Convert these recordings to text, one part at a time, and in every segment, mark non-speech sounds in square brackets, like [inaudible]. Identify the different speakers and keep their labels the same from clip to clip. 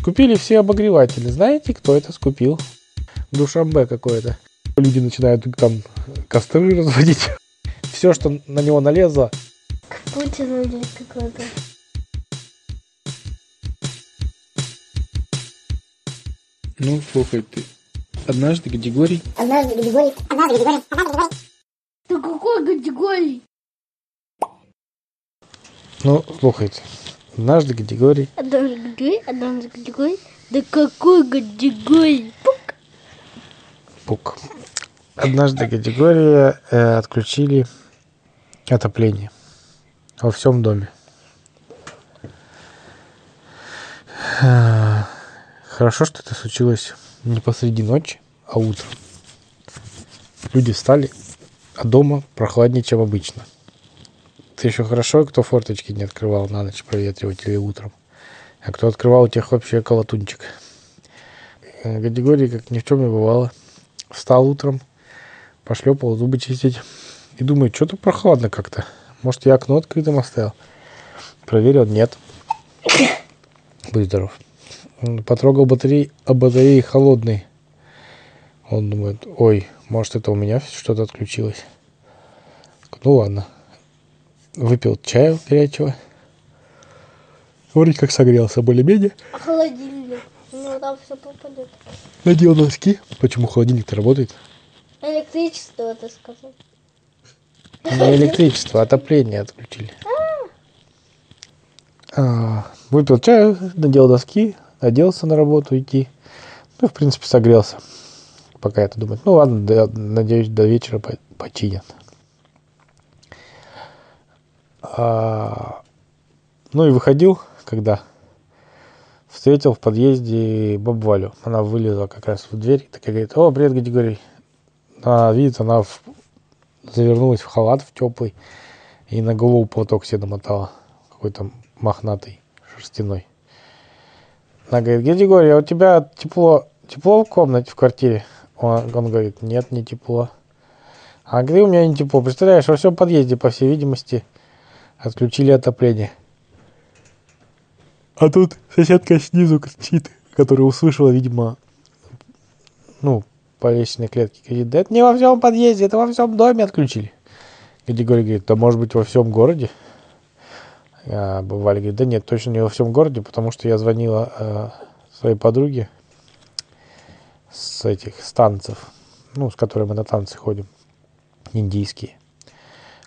Speaker 1: Скупили все обогреватели. Знаете, кто это скупил? Душамбе какое-то. Люди начинают там костры разводить. [laughs] Все, что на него налезло.
Speaker 2: Путин или какой-то.
Speaker 1: Ну, слухай, ты однажды категорий.
Speaker 3: Однажды Григорий, однажды Григорий, однажды Григорий.
Speaker 2: Ты какой категории?
Speaker 1: Ну, слухайте. Однажды категорий.
Speaker 2: Однажды категории, однажды категории. Да какой категории? Пук.
Speaker 1: Пук. Однажды категория э, отключили отопление во всем доме. А, Хорошо, что это случилось не посреди ночи, а утром. Люди встали, а дома прохладнее, чем обычно. Это еще хорошо, кто форточки не открывал на ночь проветривать или утром. А кто открывал, у тех вообще колотунчик. Э, Категории, как ни в чем не бывало. Встал утром, пошлепал зубы чистить. И думаю, что-то прохладно как-то. Может, я окно открытым оставил? Проверил, нет. Будь здоров. Потрогал батареи, а батареи холодные. Он думает, ой, может, это у меня что-то отключилось. Ну ладно. Выпил чаю горячего. Вроде как согрелся более-менее.
Speaker 2: А холодильник? Ну, там все попадет.
Speaker 1: Надел носки. Почему холодильник-то работает?
Speaker 2: Электричество, ты сказал.
Speaker 1: Не электричество, отопление отключили. А, выпил чаю, надел доски, оделся на работу идти. Ну, в принципе, согрелся. Пока это думает. Ну ладно, до- надеюсь, до вечера по- починят. А, ну и выходил, когда встретил в подъезде бабу Валю. Она вылезла как раз в дверь. Такая говорит, о, привет, Григорий. А, видит, она в- завернулась в халат в теплый и на голову платок себе намотала. Какой-то мохнатый, шерстяной. Она говорит, Григорий, а у тебя тепло, тепло в комнате, в квартире? Он, он говорит, нет, не тепло. А где у меня не тепло? Представляешь, во всем подъезде, по всей видимости, отключили отопление. А тут соседка снизу кричит, которая услышала, видимо, ну, по лестничной клетке. Говорит, да это не во всем подъезде, это во всем доме отключили. Григорий говорит, да может быть во всем городе? А Валя говорит, да нет, точно не во всем городе, потому что я звонила э, своей подруге с этих с танцев, ну, с которой мы на танцы ходим, индийские.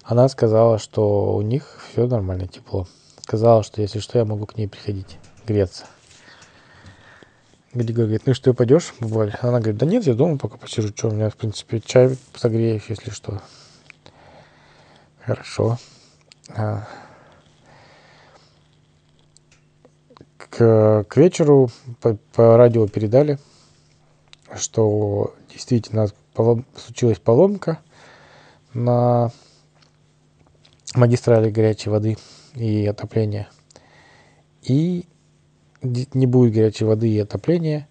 Speaker 1: Она сказала, что у них все нормально, тепло. Сказала, что если что, я могу к ней приходить, греться. Григорий говорит, ну что, пойдешь, Валь? Она говорит, да нет, я дома пока посижу, что у меня, в принципе, чай согреешь, если что. Хорошо. А. К, к вечеру по, по радио передали, что действительно случилась поломка на магистрали горячей воды и отопления. И не будет горячей воды и отопления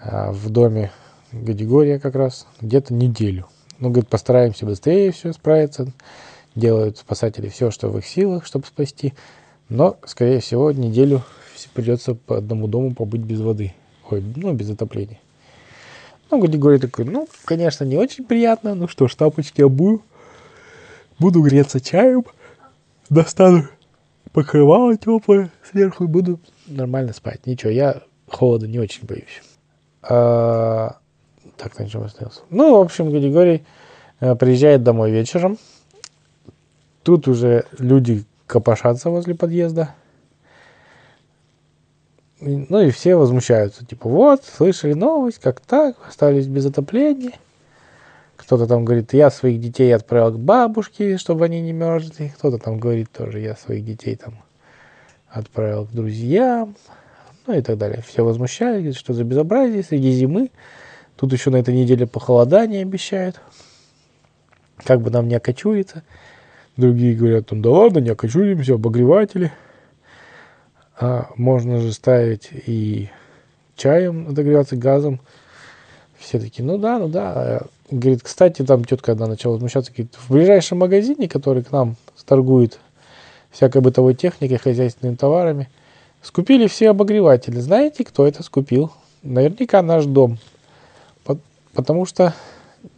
Speaker 1: а, в доме Гадигория как раз где-то неделю. Ну, говорит, постараемся быстрее все справиться. Делают спасатели все, что в их силах, чтобы спасти. Но, скорее всего, неделю придется по одному дому побыть без воды. Ой, ну, без отопления. Ну, Гадигорий такой, ну, конечно, не очень приятно. Ну что ж, тапочки обую. Буду греться чаем. Достану покрывало теплое сверху и буду нормально спать. Ничего, я холода не очень боюсь. А, так, на чем остановился? Ну, в общем, Григорий э, приезжает домой вечером. Тут уже люди копошатся возле подъезда. Ну и все возмущаются. Типа, вот, слышали новость, как так, остались без отопления. Кто-то там говорит, я своих детей отправил к бабушке, чтобы они не мерзли. Кто-то там говорит тоже, я своих детей там отправил к друзьям. Ну и так далее. Все возмущались, что за безобразие среди зимы. Тут еще на этой неделе похолодание обещают. Как бы нам не окочуриться. Другие говорят, ну да ладно, не окочуримся, обогреватели. А можно же ставить и чаем отогреваться газом. Все такие, ну да, ну да. Говорит, кстати, там тетка одна начала возмущаться, говорит, в ближайшем магазине, который к нам торгует всякой бытовой техникой, хозяйственными товарами, Скупили все обогреватели. Знаете, кто это скупил? Наверняка наш дом. По- Потому что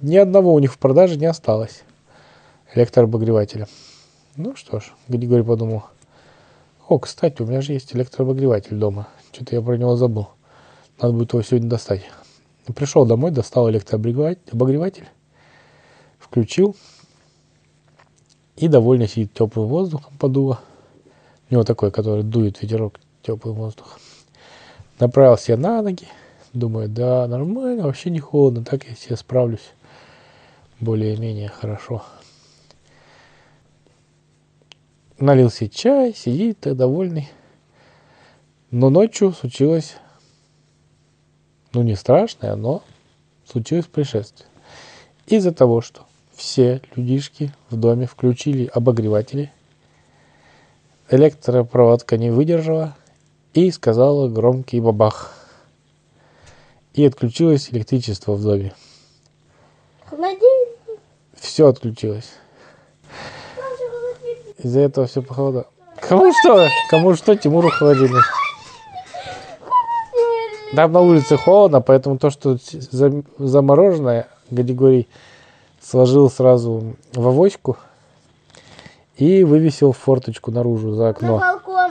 Speaker 1: ни одного у них в продаже не осталось электрообогревателя. Ну что ж, Григорий подумал. О, кстати, у меня же есть электрообогреватель дома. Что-то я про него забыл. Надо будет его сегодня достать. Пришел домой, достал электрообогреватель, обогреватель, включил. И довольно сидит теплым воздухом подуло. У него такой, который дует ветерок, теплый воздух. Направился я на ноги. Думаю, да, нормально, вообще не холодно, так я себе справлюсь более-менее хорошо. Налил себе чай, сидит довольный. Но ночью случилось, ну не страшное, но случилось происшествие. Из-за того, что все людишки в доме включили обогреватели, электропроводка не выдержала и сказала громкий бабах. И отключилось электричество в доме. Все отключилось. Из-за этого все похолодало. Кому что? Кому что? Тимуру холодильник. Там на улице холодно, поэтому то, что за- замороженное, Григорий сложил сразу в авоську и вывесил в форточку наружу за
Speaker 2: На
Speaker 1: окно.
Speaker 2: балкон.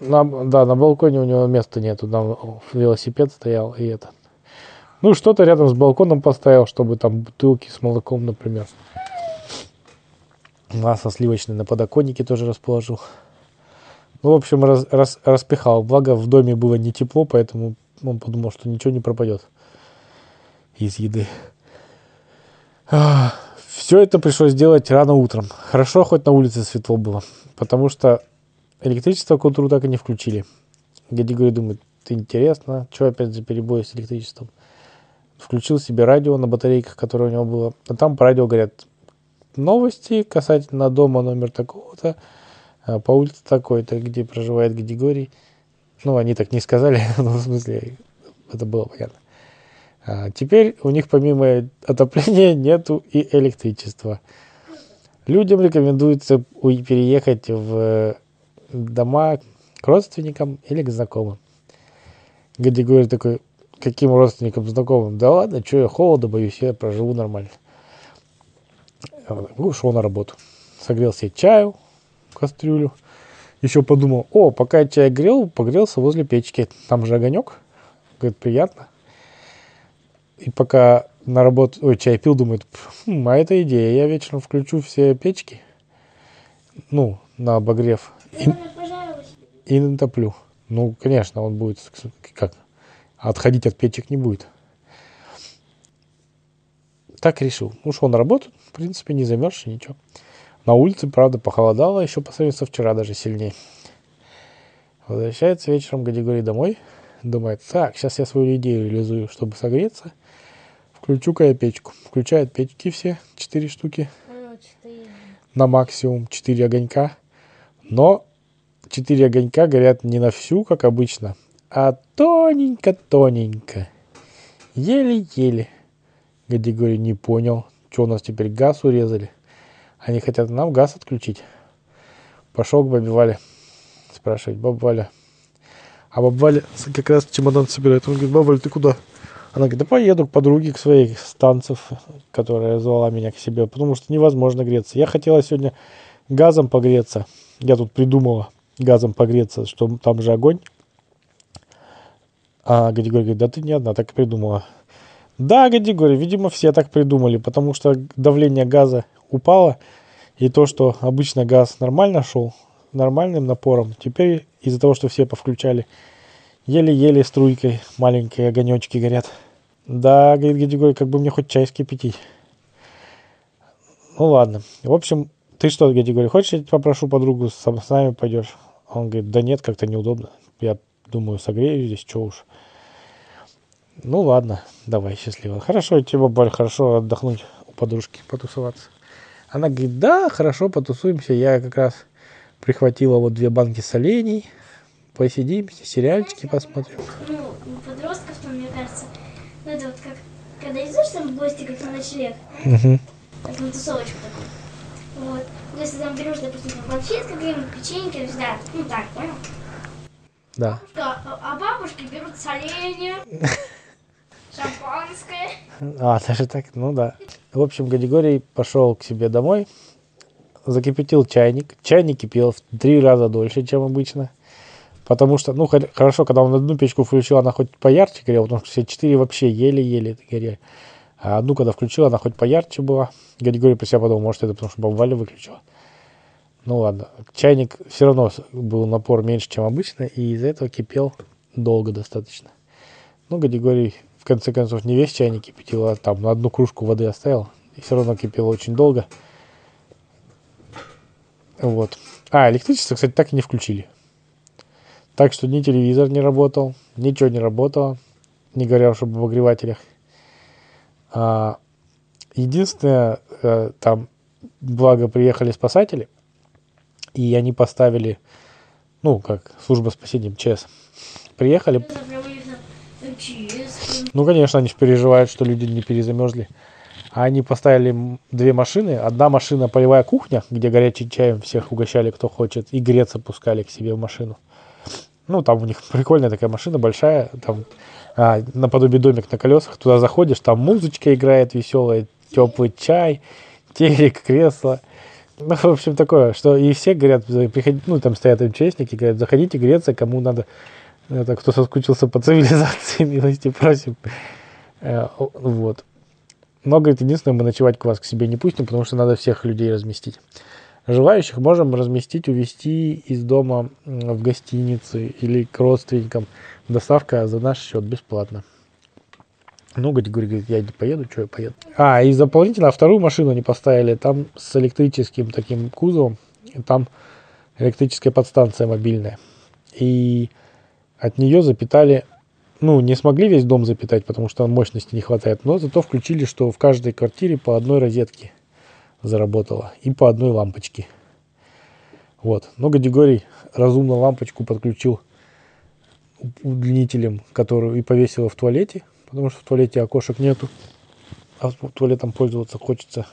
Speaker 1: На- да, на балконе у него места нету, там велосипед стоял и это. Ну, что-то рядом с балконом поставил, чтобы там бутылки с молоком, например. Масло сливочное на подоконнике тоже расположил. Ну, в общем, раз- рас- распихал. Благо в доме было не тепло, поэтому он подумал, что ничего не пропадет из еды. Все это пришлось делать рано утром. Хорошо, хоть на улице светло было, потому что электричество к утру так и не включили. Григорий думает, интересно, что опять за перебой с электричеством. Включил себе радио на батарейках, которое у него было. А там по радио говорят новости касательно дома номер такого-то, а, по улице такой-то, где проживает Григорий. Ну, они так не сказали, [laughs] но в смысле, это было понятно. А, теперь у них помимо отопления нету и электричества. Людям рекомендуется переехать в дома к родственникам или к знакомым. Григорий такой, каким родственникам, знакомым? Да ладно, что я холода боюсь, я проживу нормально. Ушел на работу. Согрел себе чаю, кастрюлю. Еще подумал, о, пока я чай грел, погрелся возле печки. Там же огонек. Говорит, приятно. И пока на работу, ой, чай пил, думает, «Хм, а это идея. Я вечером включу все печки, ну, на обогрев, и, и натоплю. Ну, конечно, он будет, как, отходить от печек не будет. Так решил. Ушел на работу, в принципе, не замерзший, ничего. На улице, правда, похолодало, еще по сравнению вчера даже сильнее. Возвращается вечером Гадигорий домой, думает, так, сейчас я свою идею реализую, чтобы согреться. Включу-ка я печку. Включает печки все, четыре штуки
Speaker 2: четыре.
Speaker 1: на максимум 4 огонька. Но 4 огонька горят не на всю, как обычно, а тоненько-тоненько. Еле-еле. Гадигорий не понял, что у нас теперь газ урезали. Они хотят нам газ отключить. Пошел к бабе Вале. Спрашивает, баба Валя. А баба Валя как раз чемодан собирает. Он говорит, баба Валя, ты куда? Она говорит, да поеду к подруге, к своей с танцев, которая звала меня к себе, потому что невозможно греться. Я хотела сегодня газом погреться. Я тут придумала газом погреться, что там же огонь. А Гадигорий говорит, да ты не одна так придумала. Да, Гадигорий, видимо, все так придумали, потому что давление газа упало, и то, что обычно газ нормально шел, нормальным напором, теперь из-за того, что все повключали, еле-еле струйкой маленькие огонечки горят. Да, говорит Гадигорий, как бы мне хоть чай вскипятить. Ну ладно. В общем, ты что, Гадигорий, хочешь, я попрошу подругу, с, с нами пойдешь? Он говорит, да нет, как-то неудобно. Я думаю, согрею здесь, что уж. Ну ладно, давай, счастливо. Хорошо, тебе, бабуль, хорошо отдохнуть у подружки, потусоваться. Она говорит, да, хорошо, потусуемся. Я как раз прихватила вот две банки солений. Посидим, сериальчики посмотрим.
Speaker 2: Ну, подростков, там, мне кажется, ну, это вот как, когда идешь там в гости, как на ночлег, как на тусовочку такую. Вот. Ну, Если там берешь, допустим, там конфет какие-нибудь, печеньки, то есть, да, ну так, понял?
Speaker 1: Да.
Speaker 2: Да, а а бабушки берут соленья, [laughs] шампанское.
Speaker 1: А, даже так, ну да. В общем, Гадигорий пошел к себе домой, закипятил чайник. Чайник кипел в три раза дольше, чем обычно. Потому что, ну, хор- хорошо, когда он одну печку включил, она хоть поярче горела, потому что все четыре вообще еле-еле горели. А одну, когда включил, она хоть поярче была. Гадигорий про себя подумал, может, это потому что баба Валя выключила. Ну ладно, чайник все равно был напор меньше, чем обычно, и из-за этого кипел долго достаточно. Ну, Гадигорий в конце концов не весь чайник кипятил, а там на одну кружку воды оставил. И все равно кипело очень долго. Вот. А, электричество, кстати, так и не включили. Так что ни телевизор не работал, ничего не работало, не говоря уж об обогревателях. А, единственное, э, там, благо, приехали спасатели, и они поставили, ну, как служба спасения МЧС, приехали, ну, конечно, они переживают, что люди не перезамерзли. А они поставили две машины. Одна машина полевая кухня, где горячим чаем всех угощали, кто хочет, и греться пускали к себе в машину. Ну, там у них [laughs] прикольная такая машина, большая, там а, наподобие домик на колесах. Туда заходишь, там музычка играет веселая, теплый чай, [laughs] телек, кресло. Ну, в общем, такое, что и все говорят, приходи, ну, там стоят МЧСники, говорят, заходите греться, кому надо, это, кто соскучился по цивилизации, [laughs] милости просим. Э, Вот. Но, говорит, единственное, мы ночевать к вас к себе не пустим, потому что надо всех людей разместить. Желающих можем разместить, увезти из дома в гостиницы или к родственникам. Доставка за наш счет бесплатно. Ну, говорит, говорит, я не поеду, что я поеду. А, и дополнительно вторую машину они поставили, там с электрическим таким кузовом, там электрическая подстанция мобильная. И от нее запитали, ну, не смогли весь дом запитать, потому что мощности не хватает, но зато включили, что в каждой квартире по одной розетке заработало и по одной лампочке. Вот. Но Гадигорий разумно лампочку подключил удлинителем, которую и повесила в туалете, потому что в туалете окошек нету, а туалетом пользоваться хочется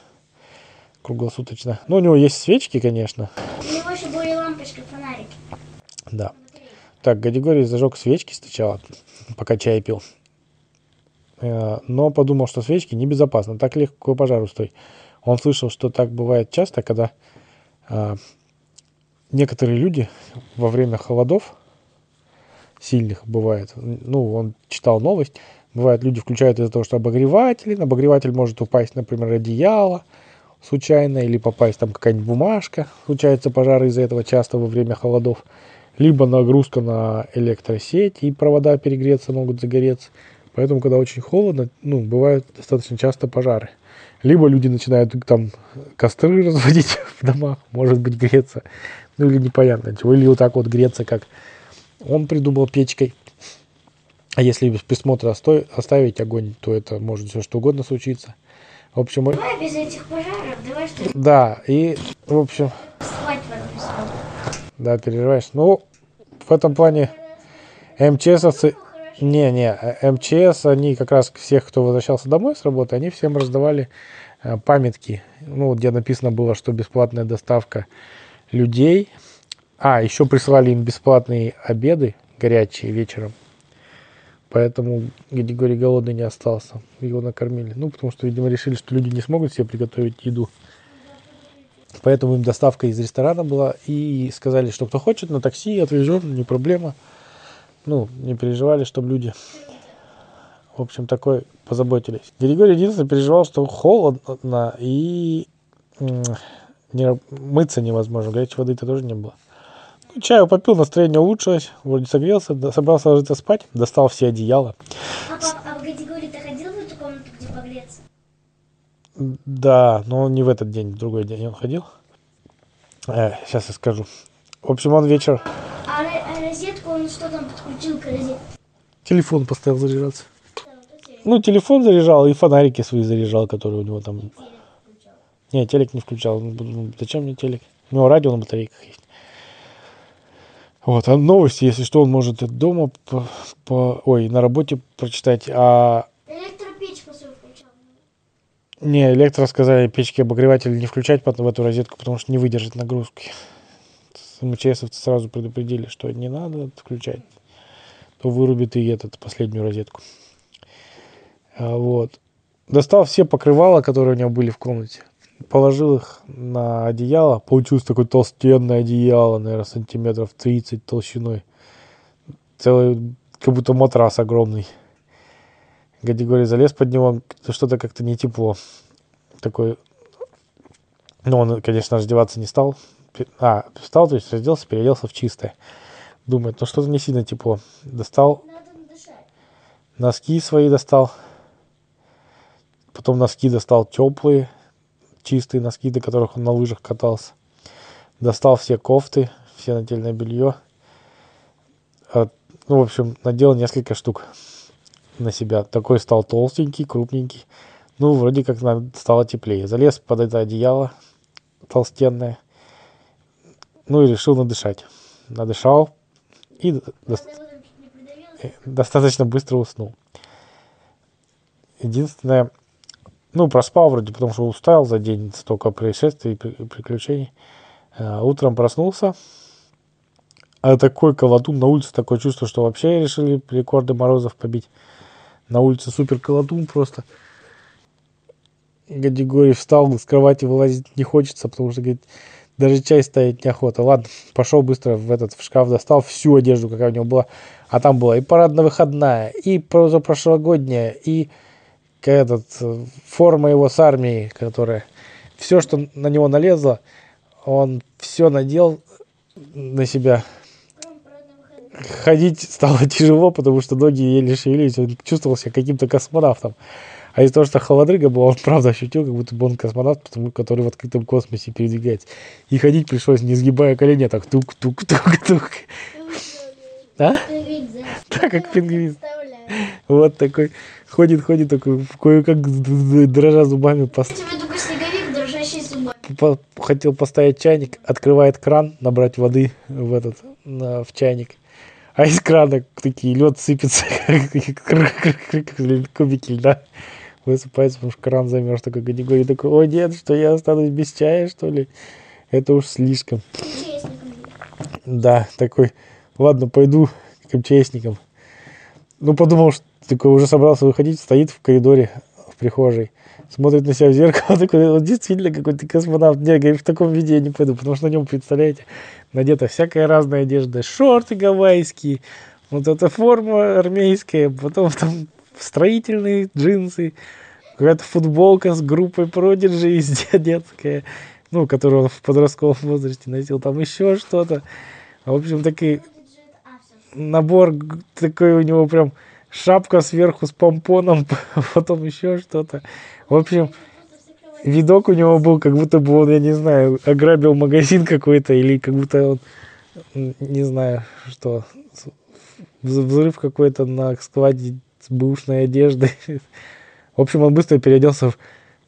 Speaker 1: круглосуточно. Но у него есть свечки, конечно,
Speaker 2: У него еще были лампочки, фонарики.
Speaker 1: да. Так, Гадигорий зажег свечки сначала, пока чай пил. Э, Но подумал, что свечки небезопасно, так легко пожару стоит. Он слышал, что так бывает часто, когда а, некоторые люди во время холодов сильных бывает, ну, он читал новость, бывает, люди включают из-за того, что обогреватель, на обогреватель может упасть, например, одеяло случайно, или попасть там какая-нибудь бумажка, случаются пожары из-за этого часто во время холодов, либо нагрузка на электросеть, и провода перегреться могут загореться. Поэтому, когда очень холодно, ну, бывают достаточно часто пожары. Либо люди начинают там костры [laughs] разводить в домах, может быть, греться. Ну, или непонятно чего. Или вот так вот греться, как он придумал печкой. А если без присмотра оставить огонь, то это может все что угодно случиться. В общем,
Speaker 2: Давай без этих пожаров, давай что
Speaker 1: да, и, в общем,
Speaker 2: спать потом с тобой.
Speaker 1: Да, переживаешь. Ну, в этом плане МЧСовцы... Не-не, МЧС, они как раз всех, кто возвращался домой с работы, они всем раздавали э, памятки, ну, где написано было, что бесплатная доставка людей. А, еще присылали им бесплатные обеды горячие вечером. Поэтому Григорий голодный не остался. Его накормили. Ну, потому что, видимо, решили, что люди не смогут себе приготовить еду. Поэтому им доставка из ресторана была. И сказали, что кто хочет, на такси отвезем, не проблема. Ну, не переживали, чтобы люди, в общем, такой позаботились. Григорий единственное переживал, что холодно и не, мыться невозможно. Горячей воды-то тоже не было. Ну, чаю попил, настроение улучшилось, вроде согрелся, собрался ложиться спать, достал все одеяла.
Speaker 2: А, по- а в категории ты ходил в эту комнату, где погреться?
Speaker 1: Да, но не в этот день, в другой день он ходил. Э, сейчас я скажу. В общем, он вечер
Speaker 2: А, а розетку он что там подключил к розетке?
Speaker 1: телефон поставил заряжаться. Ну, телефон заряжал и фонарики свои заряжал, которые у него там... Не, телек не включал. Ну, Зачем мне телек? У него радио на батарейках есть. Вот, а новости, если что, он может дома по, по- ой, на работе прочитать. А
Speaker 2: Электропечку свою включал.
Speaker 1: Не, электро сказали, печки обогреватель не включать потом в эту розетку, потому что не выдержит нагрузки. МЧСовцы сразу предупредили, что не надо включать, то вырубит и этот, последнюю розетку. А, вот. Достал все покрывала, которые у него были в комнате. Положил их на одеяло. Получилось такое толстенное одеяло, наверное, сантиметров 30 толщиной. Целый, как будто матрас огромный. Гадигорий залез под него, что-то как-то не тепло. Такой, ну, он, конечно, раздеваться не стал. А, встал, то есть разделся, переоделся в чистое. Думает, ну что-то не сильно тепло. Достал носки свои достал. Потом носки достал теплые, чистые носки, до которых он на лыжах катался. Достал все кофты, все нательное белье. Ну, в общем, надел несколько штук на себя. Такой стал толстенький, крупненький. Ну, вроде как стало теплее. Залез под это одеяло толстенное. Ну и решил надышать. Надышал и д- дос-
Speaker 2: Правда, утром чуть не придавилась.
Speaker 1: э, достаточно быстро уснул. Единственное, ну, проспал вроде, потому что устал за день, столько происшествий и при- приключений. А, утром проснулся, а такой колотун на улице, такое чувство, что вообще решили рекорды морозов побить. На улице супер колотун просто. Гадигорий встал, с кровати вылазить не хочется, потому что, говорит, даже чай ставить неохота. Ладно, пошел быстро в этот в шкаф, достал всю одежду, какая у него была. А там была и парадно-выходная, и прошлогодняя, и этот, э, форма его с армии, которая... Все, что на него налезло, он все надел на себя. Ходить стало [laughs] тяжело, потому что ноги еле шевелились, он чувствовал себя каким-то космонавтом. А из-за того, что холодрыга была, он [laughs] правда ощутил, как будто бы он космонавт, потому, который в открытом космосе передвигается. И ходить пришлось, не сгибая колени, а так тук-тук-тук-тук. А?
Speaker 2: Да.
Speaker 1: Так, как пингвин. Вот такой, ходит, ходит, такой, кое-как дрожа зубами, пос-
Speaker 2: Тебе только снеговик, дрожащий зубами.
Speaker 1: по- хотел поставить чайник, открывает кран, набрать воды в этот, в чайник. А из крана такие лед сыпется, [laughs] кубики льда. Высыпается, потому что кран замерз такой категории. Такой, о нет, что я останусь без чая, что ли? Это уж слишком. Да, такой, ладно, пойду к МЧСникам. Ну, подумал, что такой уже собрался выходить, стоит в коридоре, прихожей, смотрит на себя в зеркало, [laughs] такой, он действительно какой-то космонавт. Нет, говорит, в таком виде я не пойду, потому что на нем, представляете, надета всякая разная одежда, шорты гавайские, вот эта форма армейская, потом там строительные джинсы, какая-то футболка с группой Продиджи из детская, ну, которую он в подростковом возрасте носил, там еще что-то. В общем,
Speaker 2: все.
Speaker 1: набор такой у него прям шапка сверху с помпоном, [laughs] потом еще что-то. В общем, видок у него был, как будто бы он, я не знаю, ограбил магазин какой-то, или как будто он, не знаю, что, взрыв какой-то на складе с бэушной одеждой. [laughs] В общем, он быстро переоделся в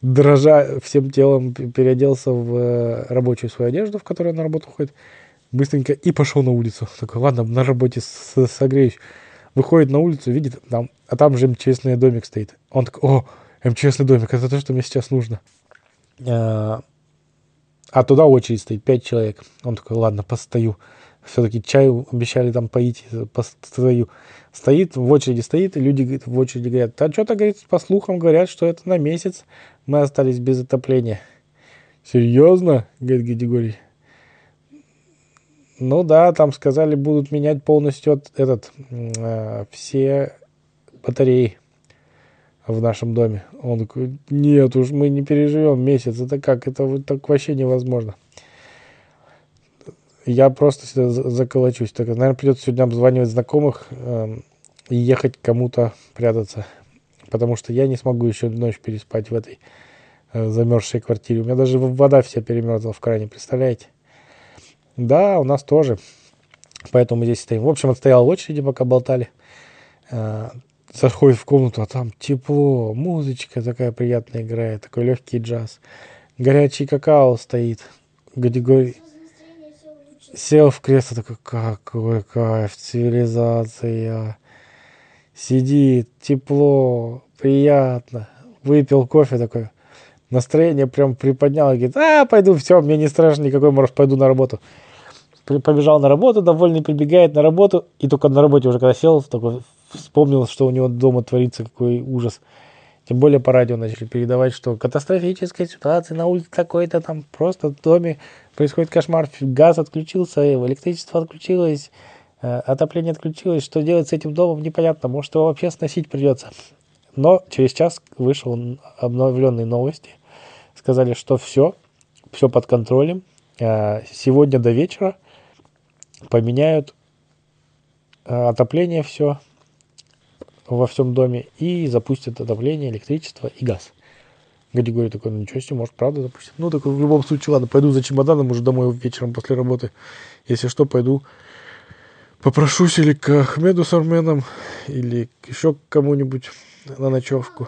Speaker 1: дрожа всем телом, переоделся в э, рабочую свою одежду, в которой на работу ходит, быстренько и пошел на улицу. Такой, ладно, на работе согреюсь. Выходит на улицу, видит, там, а там же МЧСный домик стоит. Он такой, о, МЧСный домик, это то, что мне сейчас нужно. А а туда очередь стоит, пять человек. Он такой, ладно, постою. Все-таки чаю обещали там поить, постою. Стоит, в очереди стоит, и люди говорит, в очереди говорят, а что-то, говорит, по слухам говорят, что это на месяц мы остались без отопления. Серьезно? Говорит Григорий. Ну да, там сказали, будут менять полностью от- этот, э, все батареи в нашем доме. Он такой, нет уж, мы не переживем месяц. Это как? Это вот так вообще невозможно. Я просто за- заколочусь. Так, наверное, придется сегодня обзванивать знакомых эм, и ехать кому-то прятаться. Потому что я не смогу еще ночь переспать в этой э, замерзшей квартире. У меня даже вода вся перемерзла в кране, представляете? Да, у нас тоже. Поэтому мы здесь стоим. В общем, отстоял в очереди, пока болтали. Э, Заходит в комнату, а там тепло, музычка такая приятная играет, такой легкий джаз. Горячий какао стоит. Григорий сел в кресло, такой, какой кайф, цивилизация. Сидит, тепло, приятно. Выпил кофе такой. Настроение прям приподнял и говорит, а, пойду, все, мне не страшно никакой мороз, пойду на работу. Побежал на работу, довольный прибегает на работу, и только на работе уже когда сел, такой вспомнил, что у него дома творится, какой ужас. Тем более по радио начали передавать, что катастрофическая ситуация на улице такой-то, там просто в доме происходит кошмар, газ отключился, электричество отключилось, э, отопление отключилось, что делать с этим домом непонятно, может его вообще сносить придется. Но через час вышел обновленные новости, сказали, что все, все под контролем, Э, сегодня до вечера поменяют э, отопление все во всем доме и запустят отопление, электричество и газ. Гадигорий такой, ну ничего себе, может, правда запустят. Ну, так в любом случае, ладно, пойду за чемоданом уже домой вечером после работы. Если что, пойду попрошусь или к Ахмеду с Арменом, или еще к кому-нибудь на ночевку.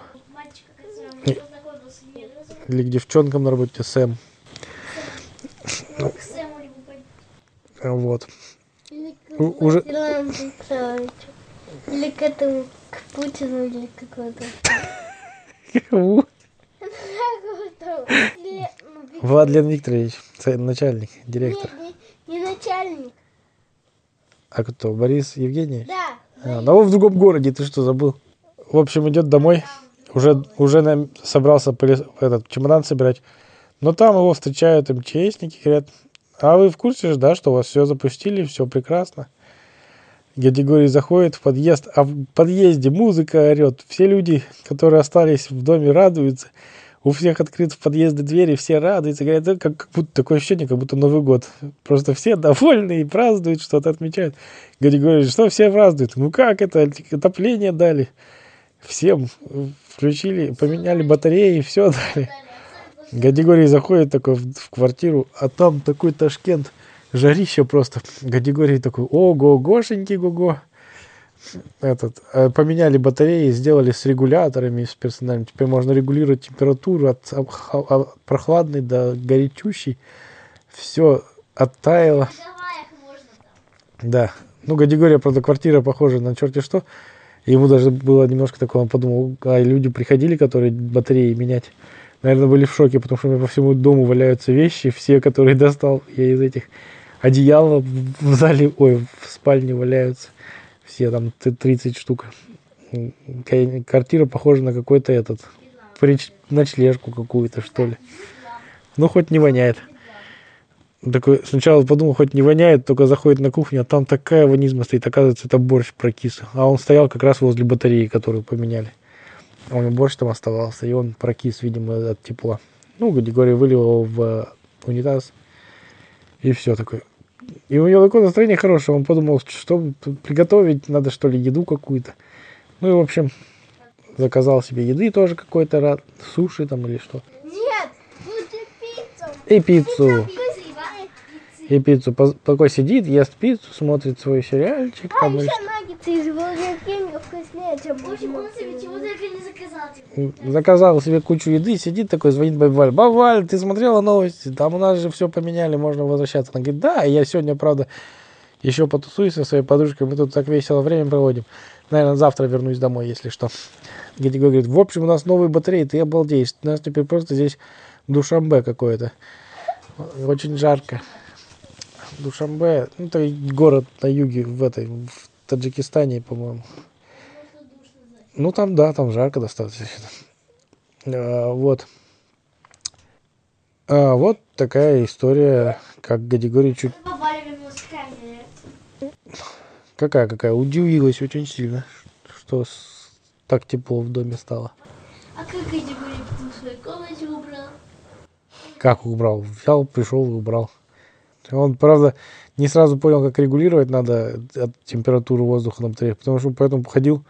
Speaker 1: Или к девчонкам на работе, Сэм.
Speaker 2: по-
Speaker 1: Вот.
Speaker 4: К
Speaker 1: уже-.
Speaker 4: Или к этому, к Путину или какой-то. [laughs] Или, ну, Вик-
Speaker 1: Владлен Викторович, начальник, директор.
Speaker 4: Нет, не, не начальник.
Speaker 1: А кто? Борис Евгеньевич?
Speaker 4: Да.
Speaker 1: А, ну, он в другом городе, ты что, забыл? В общем, идет домой, уже, уже нам собрался этот чемодан собирать. Но там его встречают МЧСники, говорят, а вы в курсе же, да, что у вас все запустили, все прекрасно. Гадигорий заходит в подъезд, а в подъезде музыка орет. Все люди, которые остались в доме, радуются. У всех открыты в подъезды двери, все радуются. Говорят, «Да, как, как будто такое ощущение, как будто Новый год. Просто все довольны и празднуют, что-то отмечают. Говорит, что все празднуют? Ну как это? Отопление дали. Всем включили, поменяли батареи, все дали. Гадигорий заходит такой в, в квартиру, а там такой Ташкент, жарище просто. Гадигорий такой, ого, гошеньки, го Этот, э, поменяли батареи, сделали с регуляторами, с персональным. Теперь можно регулировать температуру от, от прохладной до горячущей. Все оттаяло. Да. Ну, Гадигория, правда, квартира похожа на черти что. Ему даже было немножко такое, он подумал, а люди приходили, которые батареи менять. Наверное, были в шоке, потому что у меня по всему дому валяются вещи, все, которые [laughs] достал я из этих одеяла в зале, ой, в спальне валяются. Все там т- 30 штук. Квартира похожа на какой-то этот, прич- ночлежку какую-то, что ли. Ну, хоть не воняет. Такой, сначала подумал, хоть не воняет, только заходит на кухню, а там такая ванизма стоит. Оказывается, это борщ прокис. А он стоял как раз возле батареи, которую поменяли. Него борщ там оставался, и он прокис, видимо, от тепла. Ну, Григорий вылил его в унитаз. И все такое. И у него такое настроение хорошее. Он подумал, что приготовить, надо что ли еду какую-то. Ну и, в общем, заказал себе еды тоже какой-то, суши там или что.
Speaker 4: Нет, лучше пиццу.
Speaker 1: И пиццу. И пиццу. Такой сидит, ест пиццу, смотрит свой сериальчик.
Speaker 4: А
Speaker 1: Там,
Speaker 4: еще наггетсы из Бургер вкуснее, чем
Speaker 2: В общем, он себе
Speaker 4: Макдональдс.
Speaker 2: чего только не заказал.
Speaker 1: заказал себе кучу еды, сидит такой, звонит бабе Валь. Баба Валь, ты смотрела новости? Там у нас же все поменяли, можно возвращаться. Она говорит, да, я сегодня, правда, еще потусуюсь со своей подружкой, мы тут так весело время проводим. Наверное, завтра вернусь домой, если что. Гедиго говорит, в общем, у нас новые батареи, ты обалдеешь. У нас теперь просто здесь Душамбе какое-то. Очень жарко. Душамбе, ну, это город на юге, в этой, в Таджикистане, по-моему. Ну, там, да, там жарко достаточно. А, вот. А, вот такая история, как Гадигорий чуть...
Speaker 2: Бабаля вернулась к камере.
Speaker 1: Какая-какая, удивилась очень сильно, что с- так тепло в доме стало.
Speaker 2: А как потом в своей комнате убрал?
Speaker 1: Как убрал? Взял, пришел и убрал. Он, правда, не сразу понял, как регулировать надо от температуру воздуха на батарее, потому что поэтому походил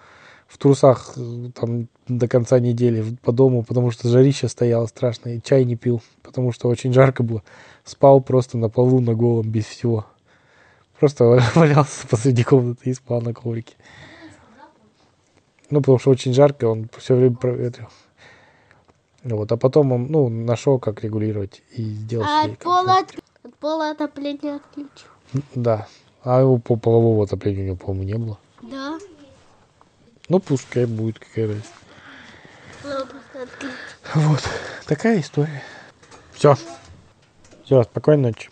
Speaker 1: в трусах э, там до конца недели по дому, потому что жарище стояло страшно, и чай не пил, потому что очень жарко было. Спал просто на полу на голом, без всего. Просто [laughs] валялся посреди комнаты и спал на коврике. Ну, потому что очень жарко, он все время проветрил. Вот, а потом он, ну, нашел, как регулировать и сделал
Speaker 4: А
Speaker 1: себе комфорт.
Speaker 4: от, пола отопление отключил.
Speaker 1: Да. А его по полового отопления у него, по-моему, не было.
Speaker 4: Да.
Speaker 1: Ну, пускай будет какая разница. Вот. Такая история. Все. Все, спокойной ночи.